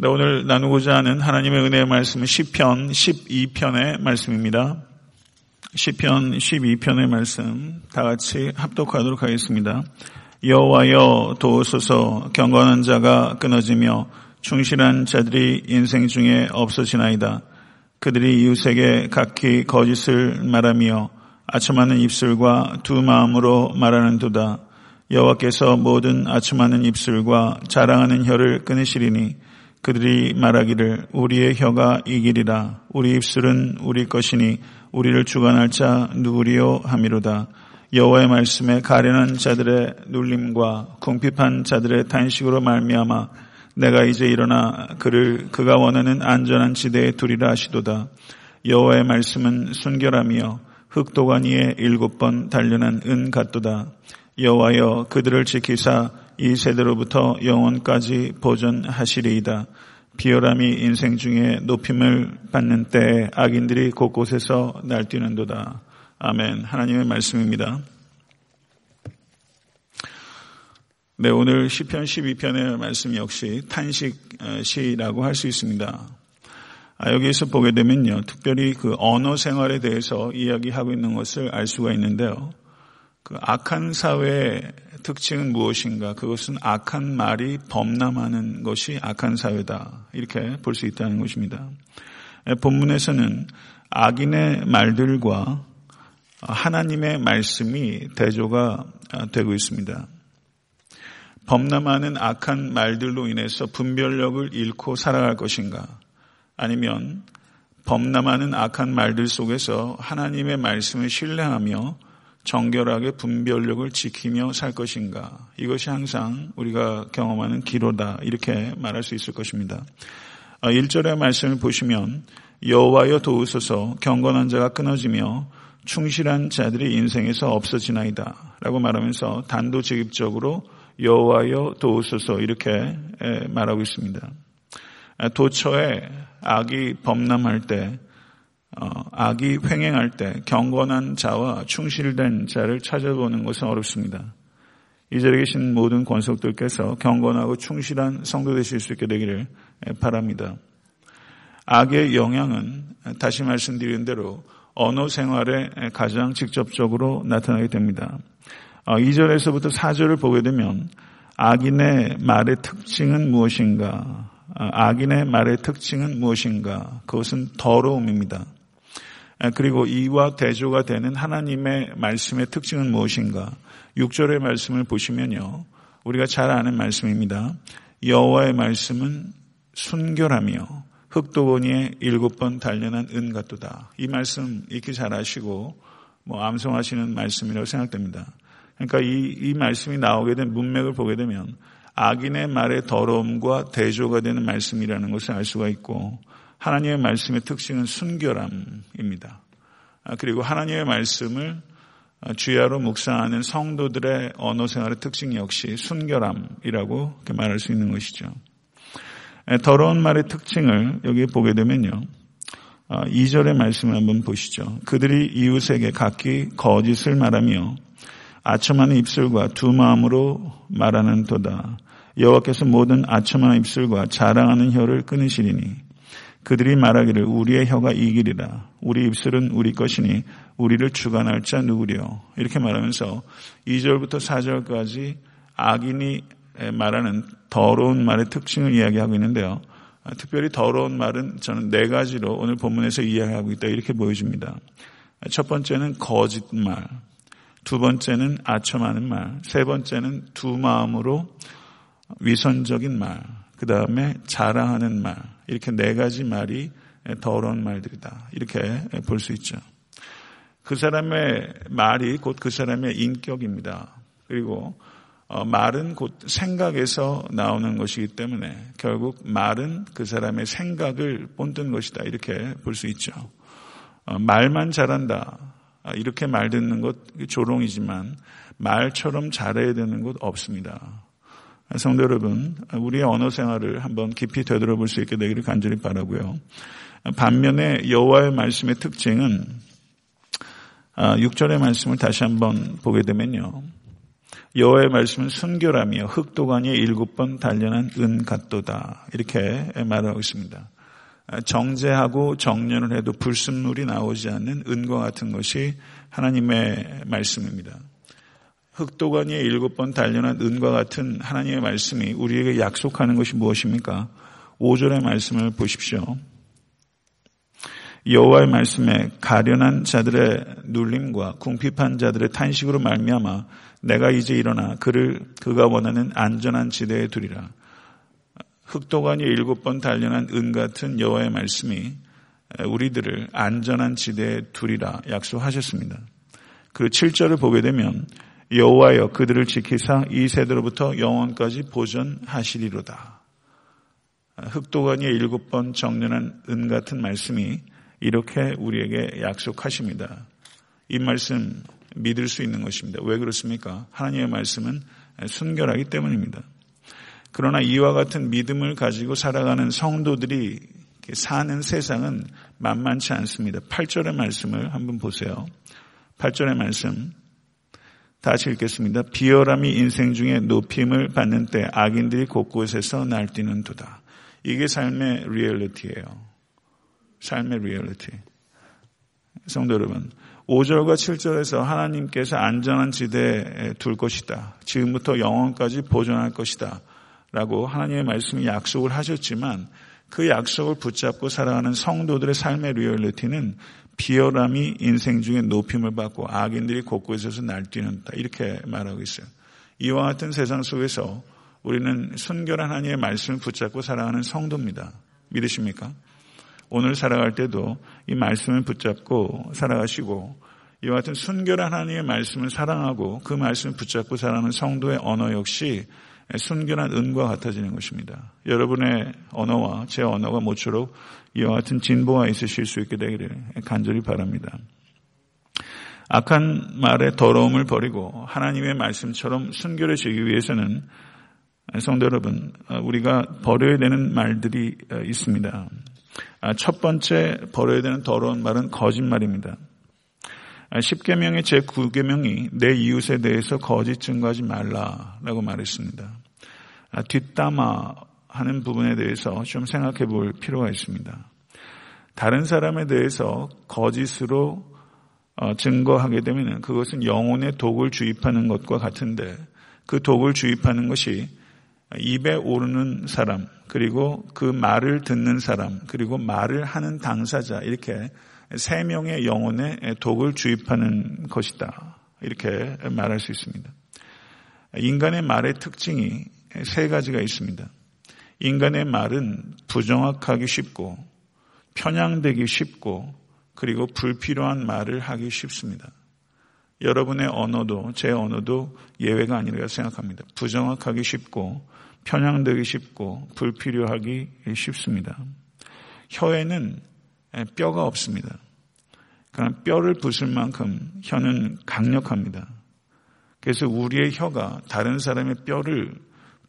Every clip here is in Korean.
네, 오늘 나누고자 하는 하나님의 은혜의 말씀은 시편 12편의 말씀입니다. 시편 12편의 말씀 다 같이 합독하도록 하겠습니다. 여호와여 도우소서 경건한 자가 끊어지며 충실한 자들이 인생 중에 없어지나이다. 그들이 이웃에게 각기 거짓을 말하며 아첨하는 입술과 두 마음으로 말하는 도다. 여호와께서 모든 아첨하는 입술과 자랑하는 혀를 끊으시리니 그들이 말하기를 우리의 혀가 이기리라. 우리 입술은 우리 것이니 우리를 주관할 자 누구리요 함이로다. 여호와의 말씀에 가련한 자들의 눌림과 궁핍한 자들의 탄식으로 말미암아 내가 이제 일어나 그를 그가 원하는 안전한 지대에 두리라 하시도다. 여호와의 말씀은 순결하며 흑도가니에 일곱 번 단련한 은 같도다. 여호와여 그들을 지키사 이 세대로부터 영원까지 보존하시리이다. 비열함이 인생 중에 높임을 받는 때에 악인들이 곳곳에서 날뛰는도다. 아멘. 하나님의 말씀입니다. 네, 오늘 시편 12편의 말씀 역시 탄식 시라고 할 수 있습니다. 아, 여기에서 보게 되면요, 특별히 그 언어 생활에 대해서 이야기하고 있는 것을 알 수가 있는데요. 그 악한 사회의 특징은 무엇인가? 그것은 악한 말이 범람하는 것이 악한 사회다. 이렇게 볼 수 있다는 것입니다. 본문에서는 악인의 말들과 하나님의 말씀이 대조가 되고 있습니다. 범람하는 악한 말들로 인해서 분별력을 잃고 살아갈 것인가? 아니면 범람하는 악한 말들 속에서 하나님의 말씀을 신뢰하며 정결하게 분별력을 지키며 살 것인가. 이것이 항상 우리가 경험하는 기로다. 이렇게 말할 수 있을 것입니다. 1절의 아, 말씀을 보시면 여호와여 도우소서 경건한 자가 끊어지며 충실한 자들이 인생에서 없어지나이다. 라고 말하면서 단도직입적으로 여호와여 도우소서 이렇게 말하고 있습니다. 아, 도처에 악이 범람할 때 어, 악이 횡행할 때 경건한 자와 충실된 자를 찾아보는 것은 어렵습니다. 이 자리에 계신 모든 권속들께서 경건하고 충실한 성도 되실 수 있게 되기를 바랍니다. 악의 영향은 다시 말씀드린 대로 언어 생활에 가장 직접적으로 나타나게 됩니다. 2절에서부터 어, 4절을 보게 되면 악인의 말의 특징은 무엇인가? 어, 악인의 말의 특징은 무엇인가? 그것은 더러움입니다. 그리고 이와 대조가 되는 하나님의 말씀의 특징은 무엇인가? 6절의 말씀을 보시면요. 우리가 잘 아는 말씀입니다. 여호와의 말씀은 순결하며 흑도원이에 일곱 번 단련한 은 같도다. 이 말씀 익히 잘 아시고 뭐 암송하시는 말씀이라고 생각됩니다. 그러니까 이, 이 말씀이 나오게 된 문맥을 보게 되면 악인의 말의 더러움과 대조가 되는 말씀이라는 것을 알 수가 있고 하나님의 말씀의 특징은 순결함입니다. 아, 그리고 하나님의 말씀을 주야로 묵상하는 성도들의 언어 생활의 특징 역시 순결함이라고 말할 수 있는 것이죠. 더러운 말의 특징을 여기 보게 되면요. 2절의 아, 말씀을 한번 보시죠. 그들이 이웃에게 각기 거짓을 말하며 아첨하는 입술과 두 마음으로 말하는 도다. 여호와께서 모든 아첨하는 입술과 자랑하는 혀를 끊으시리니 그들이 말하기를 우리의 혀가 이기리라. 우리 입술은 우리 것이니 우리를 주관할 자 누구려. 이렇게 말하면서 2절부터 4절까지 악인이 말하는 더러운 말의 특징을 이야기하고 있는데요. 특별히 더러운 말은 저는 네 가지로 오늘 본문에서 이야기하고 있다 이렇게 보여집니다. 첫 번째는 거짓말, 두 번째는 아첨하는 말, 세 번째는 두 마음으로 위선적인 말, 그 다음에 자랑하는 말, 이렇게 네 가지 말이 더러운 말들이다. 이렇게 볼 수 있죠. 그 사람의 말이 곧 그 사람의 인격입니다. 그리고 어, 말은 곧 생각에서 나오는 것이기 때문에 결국 말은 그 사람의 생각을 본뜬 것이다. 이렇게 볼 수 있죠. 어, 말만 잘한다. 아, 이렇게 말 듣는 것 조롱이지만 말처럼 잘해야 되는 것 없습니다. 성도 여러분, 우리의 언어 생활을 한번 깊이 되돌아볼 수 있게 되기를 간절히 바라고요. 반면에 여호와의 말씀의 특징은 6절의 아, 말씀을 다시 한번 보게 되면요. 여호와의 말씀은 순결하며 흑도관이 일곱 번 단련한 은 같도다. 이렇게 말하고 있습니다. 정제하고 정련을 해도 불순물이 나오지 않는 은과 같은 것이 하나님의 말씀입니다. 흑도관이의 일곱 번 단련한 은과 같은 하나님의 말씀이 우리에게 약속하는 것이 무엇입니까? 5절의 말씀을 보십시오. 여호와의 말씀에 가련한 자들의 눌림과 궁핍한 자들의 탄식으로 말미암아 내가 이제 일어나 그를 그가 원하는 안전한 지대에 두리라. 흑도관이 일곱 번 단련한 은 같은 여호와의 말씀이 우리들을 안전한 지대에 두리라 약속하셨습니다. 그 7절을 보게 되면 여호와여 그들을 지키사 이 세대로부터 영원까지 보존하시리로다. 흑도관이 일곱 번 정련한 은 같은 말씀이 이렇게 우리에게 약속하십니다. 이 말씀 믿을 수 있는 것입니다. 왜 그렇습니까? 하나님의 말씀은 순결하기 때문입니다. 그러나 이와 같은 믿음을 가지고 살아가는 성도들이 사는 세상은 만만치 않습니다. 8절의 말씀을 한번 보세요. 8절의 말씀 다시 읽겠습니다. 비열함이 인생 중에 높임을 받는 때 악인들이 곳곳에서 날뛰는 도다. 이게 삶의 리얼리티예요. 삶의 리얼리티. 성도 여러분, 5절과 7절에서 하나님께서 안전한 지대에 둘 것이다. 지금부터 영원까지 보존할 것이다. 라고 하나님의 말씀이 약속을 하셨지만 그 약속을 붙잡고 살아가는 성도들의 삶의 리얼리티는 비열함이 인생 중에 높임을 받고 악인들이 곳곳에서 날뛰는다. 이렇게 말하고 있어요. 이와 같은 세상 속에서 우리는 순결한 하나님의 말씀을 붙잡고 살아가는 성도입니다. 믿으십니까? 오늘 살아갈 때도 이 말씀을 붙잡고 살아가시고 이와 같은 순결한 하나님의 말씀을 사랑하고 그 말씀을 붙잡고 살아가는 성도의 언어 역시 순결한 은과 같아지는 것입니다. 여러분의 언어와 제 언어가 모쪼록 이와 같은 진보가 있으실 수 있게 되기를 간절히 바랍니다. 악한 말의 더러움을 버리고 하나님의 말씀처럼 순결해지기 위해서는 성도 여러분, 우리가 버려야 되는 말들이 있습니다. 첫 번째 버려야 되는 더러운 말은 거짓말입니다. 10계명의 제9계명이 내 이웃에 대해서 거짓 증거하지 말라라고 말했습니다. 뒷담화 하는 부분에 대해서 좀 생각해 볼 필요가 있습니다. 다른 사람에 대해서 거짓으로 어, 증거하게 되면 그것은 영혼의 독을 주입하는 것과 같은데 그 독을 주입하는 것이 입에 오르는 사람 그리고 그 말을 듣는 사람 그리고 말을 하는 당사자 이렇게 세 명의 영혼에 독을 주입하는 것이다 이렇게 말할 수 있습니다. 인간의 말의 특징이 세 가지가 있습니다. 인간의 말은 부정확하기 쉽고 편향되기 쉽고 그리고 불필요한 말을 하기 쉽습니다. 여러분의 언어도 제 언어도 예외가 아니라 생각합니다. 부정확하기 쉽고 편향되기 쉽고 불필요하기 쉽습니다. 혀에는 뼈가 없습니다. 그러나 뼈를 부술 만큼 혀는 강력합니다. 그래서 우리의 혀가 다른 사람의 뼈를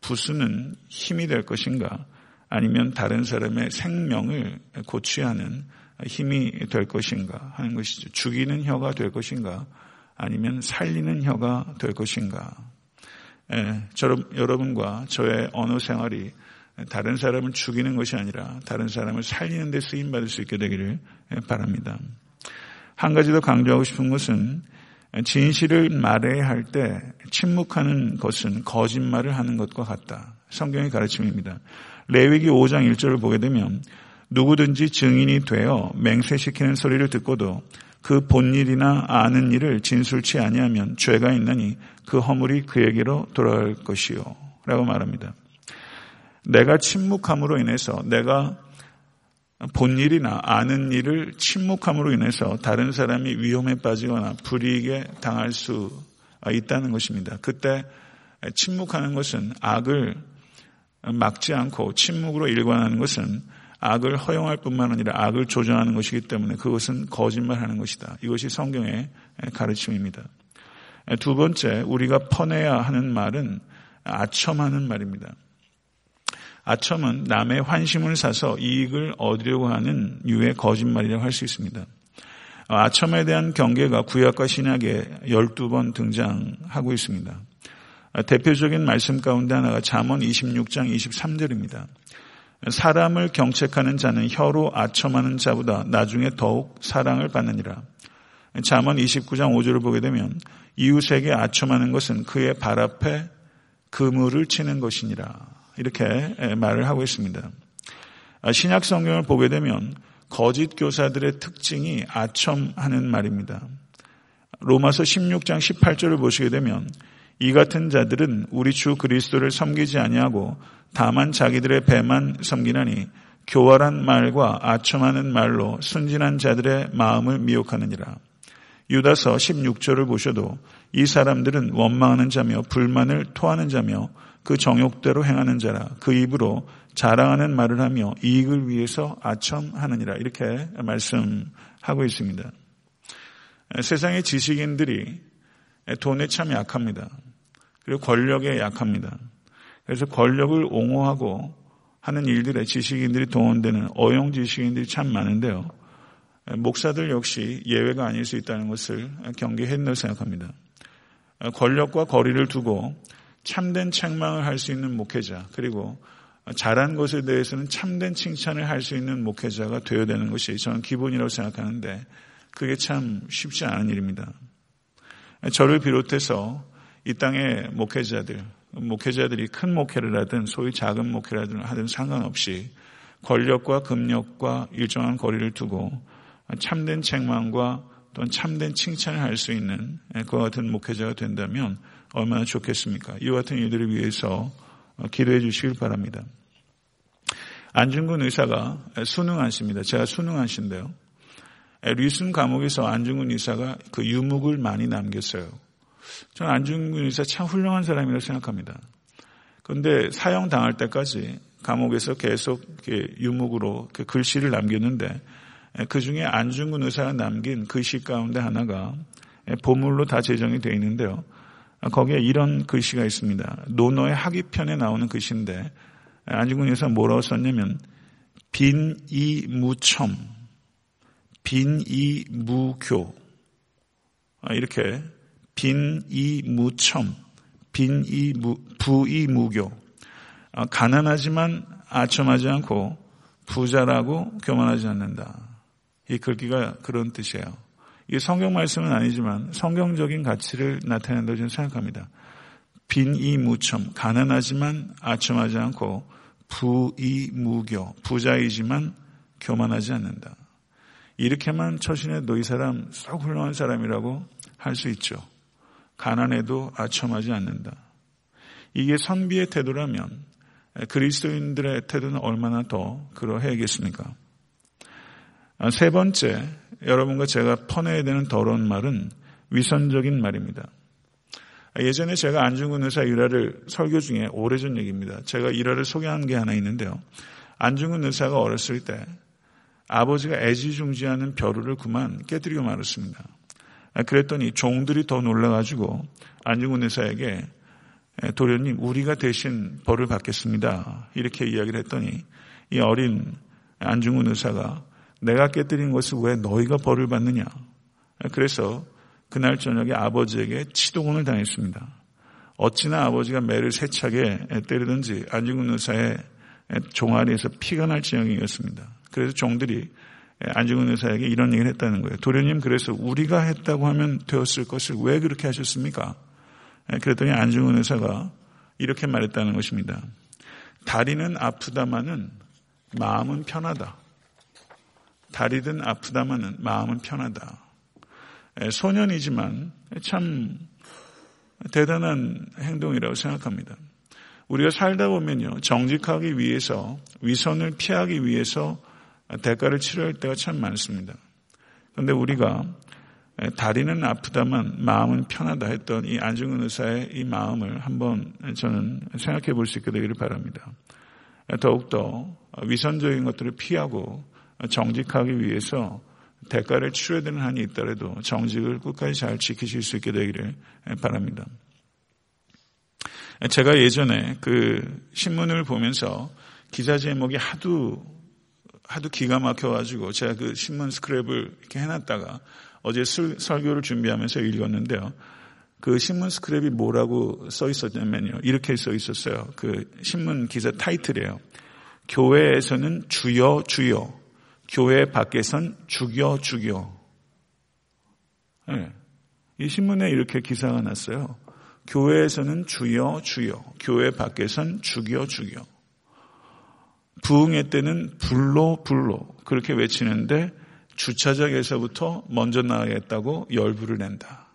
부수는 힘이 될 것인가 아니면 다른 사람의 생명을 고취하는 힘이 될 것인가 하는 것이죠. 죽이는 혀가 될 것인가 아니면 살리는 혀가 될 것인가. 예, 저, 여러분과 저의 언어 생활이 다른 사람을 죽이는 것이 아니라 다른 사람을 살리는 데 쓰임 받을 수 있게 되기를 바랍니다. 한 가지 더 강조하고 싶은 것은 진실을 말해야 할 때 침묵하는 것은 거짓말을 하는 것과 같다. 성경의 가르침입니다. 레위기 5장 1절을 보게 되면 누구든지 증인이 되어 맹세시키는 소리를 듣고도 그 본일이나 아는 일을 진술치 아니하면 죄가 있나니 그 허물이 그에게로 돌아갈 것이요. 라고 말합니다. 내가 침묵함으로 인해서 내가 본 일이나 아는 일을 침묵함으로 인해서 다른 사람이 위험에 빠지거나 불이익에 당할 수 있다는 것입니다. 그때 침묵하는 것은 악을 막지 않고 침묵으로 일관하는 것은 악을 허용할 뿐만 아니라 악을 조정하는 것이기 때문에 그것은 거짓말하는 것이다. 이것이 성경의 가르침입니다. 두 번째, 우리가 퍼내야 하는 말은 아첨하는 말입니다. 아첨은 남의 환심을 사서 이익을 얻으려고 하는 유의 거짓말이라고 할 수 있습니다. 아첨에 대한 경계가 구약과 신약에 12번 등장하고 있습니다. 대표적인 말씀 가운데 하나가 잠언 26장 23절입니다. 사람을 경책하는 자는 혀로 아첨하는 자보다 나중에 더욱 사랑을 받느니라. 잠언 29장 5절을 보게 되면 이웃에게 아첨하는 것은 그의 발 앞에 그물을 치는 것이니라. 이렇게 말을 하고 있습니다. 신약 성경을 보게 되면 거짓 교사들의 특징이 아첨하는 말입니다. 로마서 16장 18절을 보시게 되면 이 같은 자들은 우리 주 그리스도를 섬기지 아니하고 다만 자기들의 배만 섬기나니 교활한 말과 아첨하는 말로 순진한 자들의 마음을 미혹하느니라. 유다서 16절을 보셔도 이 사람들은 원망하는 자며 불만을 토하는 자며 그 정욕대로 행하는 자라 그 입으로 자랑하는 말을 하며 이익을 위해서 아첨하느니라 이렇게 말씀하고 있습니다. 세상의 지식인들이 돈에 참 약합니다. 그리고 권력에 약합니다. 그래서 권력을 옹호하고 하는 일들에 지식인들이 동원되는 어용 지식인들이 참 많은데요. 목사들 역시 예외가 아닐 수 있다는 것을 경계했다고 생각합니다. 권력과 거리를 두고 참된 책망을 할 수 있는 목회자 그리고 잘한 것에 대해서는 참된 칭찬을 할 수 있는 목회자가 되어야 되는 것이 저는 기본이라고 생각하는데 그게 참 쉽지 않은 일입니다. 저를 비롯해서 이 땅의 목회자들, 목회자들이 큰 목회를 하든 소위 작은 목회를 하든 상관없이 권력과 금력과 일정한 거리를 두고 참된 책망과 또는 참된 칭찬을 할 수 있는 그와 같은 목회자가 된다면 얼마나 좋겠습니까? 이와 같은 일들을 위해서 기도해 주시길 바랍니다. 안중근 의사가 수능하십니다. 제가 수능하신데요. 리순 감옥에서 안중근 의사가 그 유묵을 많이 남겼어요. 저는 안중근 의사 참 훌륭한 사람이라고 생각합니다. 그런데 사형 당할 때까지 감옥에서 계속 유묵으로 그 글씨를 남겼는데 그 중에 안중근 의사가 남긴 글씨 가운데 하나가 보물로 다 제정이 되어 있는데요. 거기에 이런 글씨가 있습니다. 노노의 학위편에 나오는 글씨인데 안중근 의사 뭐라고 썼냐면 빈이무첨, 빈이무교 아, 이렇게 빈이무첨, 빈이무 부이무교 아, 가난하지만 아첨하지 않고 부자라고 교만하지 않는다. 이 글귀가 그런 뜻이에요. 이게 성경 말씀은 아니지만 성경적인 가치를 나타낸다고 저는 생각합니다. 빈이 무첨, 가난하지만 아첨하지 않고 부이 무교, 부자이지만 교만하지 않는다. 이렇게만 처신해도 이 사람 썩 훌륭한 사람이라고 할 수 있죠. 가난해도 아첨하지 않는다. 이게 선비의 태도라면 그리스도인들의 태도는 얼마나 더 그러해야겠습니까? 아, 세 번째, 여러분과 제가 퍼내야 되는 더러운 말은 위선적인 말입니다. 아, 예전에 제가 안중근 의사 일화를 설교 중에 오래전 얘기입니다. 제가 일화를 소개한 게 하나 있는데요. 안중근 의사가 어렸을 때 아버지가 애지중지하는 벼루를 그만 깨뜨리고 말았습니다. 아, 그랬더니 종들이 더 놀라가지고 안중근 의사에게 도련님 우리가 대신 벌을 받겠습니다. 이렇게 이야기를 했더니 이 어린 안중근 의사가 내가 깨뜨린 것을 왜 너희가 벌을 받느냐. 그래서 그날 저녁에 아버지에게 치도곤을 당했습니다. 어찌나 아버지가 매를 세차게 때리든지 안중근 의사의 종아리에서 피가 날 지경이었습니다. 그래서 종들이 안중근 의사에게 이런 얘기를 했다는 거예요. 도련님 그래서 우리가 했다고 하면 되었을 것을 왜 그렇게 하셨습니까? 그랬더니 안중근 의사가 이렇게 말했다는 것입니다. 다리는 아프다마는 마음은 편하다. 다리든 아프다마는 마음은 편하다. 소년이지만 참 대단한 행동이라고 생각합니다. 우리가 살다 보면요, 정직하기 위해서, 위선을 피하기 위해서 대가를 치러야 할 때가 참 많습니다. 그런데 우리가 다리는 아프다만 마음은 편하다 했던 이 안중근 의사의 이 마음을 한번 저는 생각해 볼 수 있게 되기를 바랍니다. 더욱더 위선적인 것들을 피하고 정직하기 위해서 대가를 치러야 되는 한이 있더라도 정직을 끝까지 잘 지키실 수 있게 되기를 바랍니다. 제가 예전에 그 신문을 보면서 기사 제목이 하도 하도 기가 막혀가지고 제가 그 신문 스크랩을 이렇게 해놨다가 어제 설교를 준비하면서 읽었는데요. 그 신문 스크랩이 뭐라고 써 있었냐면요. 이렇게 써 있었어요. 그 신문 기사 타이틀이에요. 교회에서는 주여 주여, 교회 밖에선 죽여 죽여. 네. 이 신문에 이렇게 기사가 났어요. 교회에서는 주여 주여, 교회 밖에선 죽여 죽여. 부흥회 때는 불로 불로 그렇게 외치는데 주차장에서부터 먼저 나가겠다고 열부를 낸다.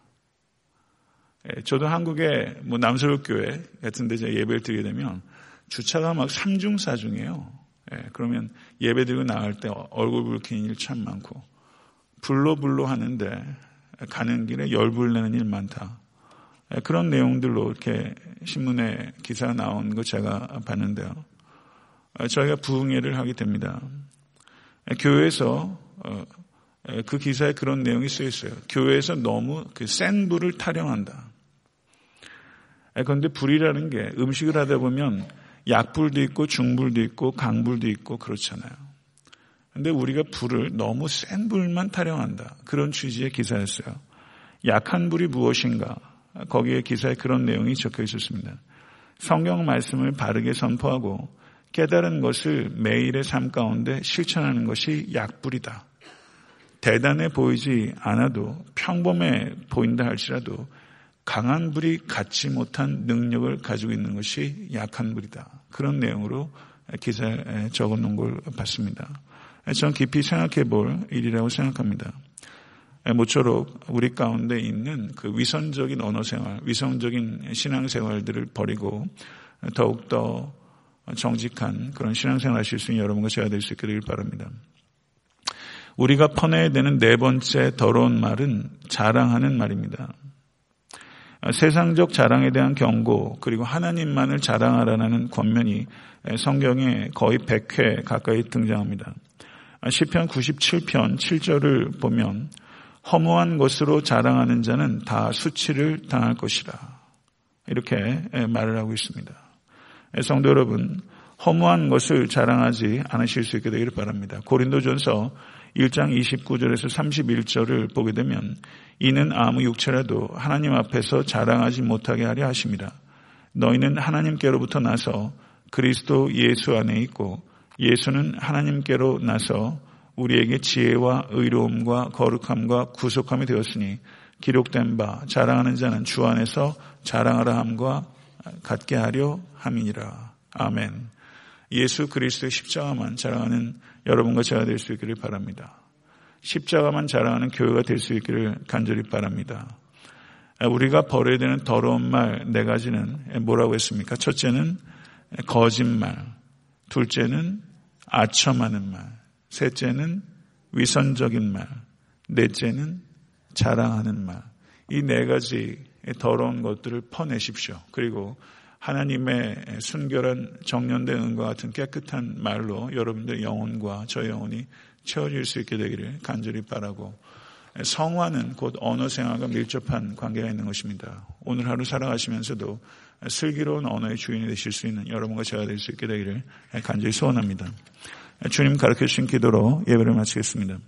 예, 저도 한국의 뭐 남서울교회 같은 데 예배를 드리게 되면 주차가 막 삼중사중이에요. 예, 그러면 예배 드리고 나갈 때 얼굴 붉히는 일참 많고 불로 불로 하는데 가는 길에 열불 내는 일 많다. 예, 그런 내용들로 이렇게 신문에 기사가 나온 거 제가 봤는데요. 저희가 부흥회를 하게 됩니다. 교회에서 어, 그 기사에 그런 내용이 쓰여 있어요. 교회에서 너무 그 센 불을 타령한다. 그런데 불이라는 게 음식을 하다 보면 약불도 있고 중불도 있고 강불도 있고 그렇잖아요. 근데 우리가 불을 너무 센 불만 타령한다. 그런 취지의 기사였어요. 약한 불이 무엇인가? 거기에 기사에 그런 내용이 적혀 있었습니다. 성경 말씀을 바르게 선포하고 깨달은 것을 매일의 삶 가운데 실천하는 것이 약불이다. 대단해 보이지 않아도 평범해 보인다 할지라도 강한 불이 갖지 못한 능력을 가지고 있는 것이 약한 불이다. 그런 내용으로 기사에 적어 놓은 걸 봤습니다. 전 깊이 생각해 볼 일이라고 생각합니다. 모쪼록 우리 가운데 있는 그 위선적인 언어 생활, 위선적인 신앙 생활들을 버리고 더욱더 정직한 그런 신앙생활 하실 수 있는 여러분과 제가 될 수 있기를 바랍니다. 우리가 퍼내야 되는 네 번째 더러운 말은 자랑하는 말입니다. 세상적 자랑에 대한 경고 그리고 하나님만을 자랑하라는 권면이 성경에 거의 100회 가까이 등장합니다. 시편 97편 7절을 보면 허무한 것으로 자랑하는 자는 다 수치를 당할 것이다. 이렇게 말을 하고 있습니다. 성도 여러분, 허무한 것을 자랑하지 않으실 수 있게 되기를 바랍니다. 고린도전서 1장 29절에서 31절을 보게 되면 이는 아무 육체라도 하나님 앞에서 자랑하지 못하게 하려 하십니다. 너희는 하나님께로부터 나서 그리스도 예수 안에 있고 예수는 하나님께로 나서 우리에게 지혜와 의로움과 거룩함과 구속함이 되었으니 기록된 바 자랑하는 자는 주 안에서 자랑하라 함과 같게 하려 함이니라. 아멘. 예수 그리스도의 십자가만 자랑하는 여러분과 제가 될 수 있기를 바랍니다. 십자가만 자랑하는 교회가 될 수 있기를 간절히 바랍니다. 우리가 버려야 되는 더러운 말 네 가지는 뭐라고 했습니까? 첫째는 거짓말, 둘째는 아첨하는 말, 셋째는 위선적인 말, 넷째는 자랑하는 말. 이 네 가지 더러운 것들을 퍼내십시오. 그리고 하나님의 순결한 정련된 은과 같은 깨끗한 말로 여러분들 영혼과 저 영혼이 채워질 수 있게 되기를 간절히 바라고 성화는 곧 언어 생활과 밀접한 관계가 있는 것입니다. 오늘 하루 살아가시면서도 슬기로운 언어의 주인이 되실 수 있는 여러분과 제가 될 수 있게 되기를 간절히 소원합니다. 주님 가르쳐 주신 기도로 예배를 마치겠습니다.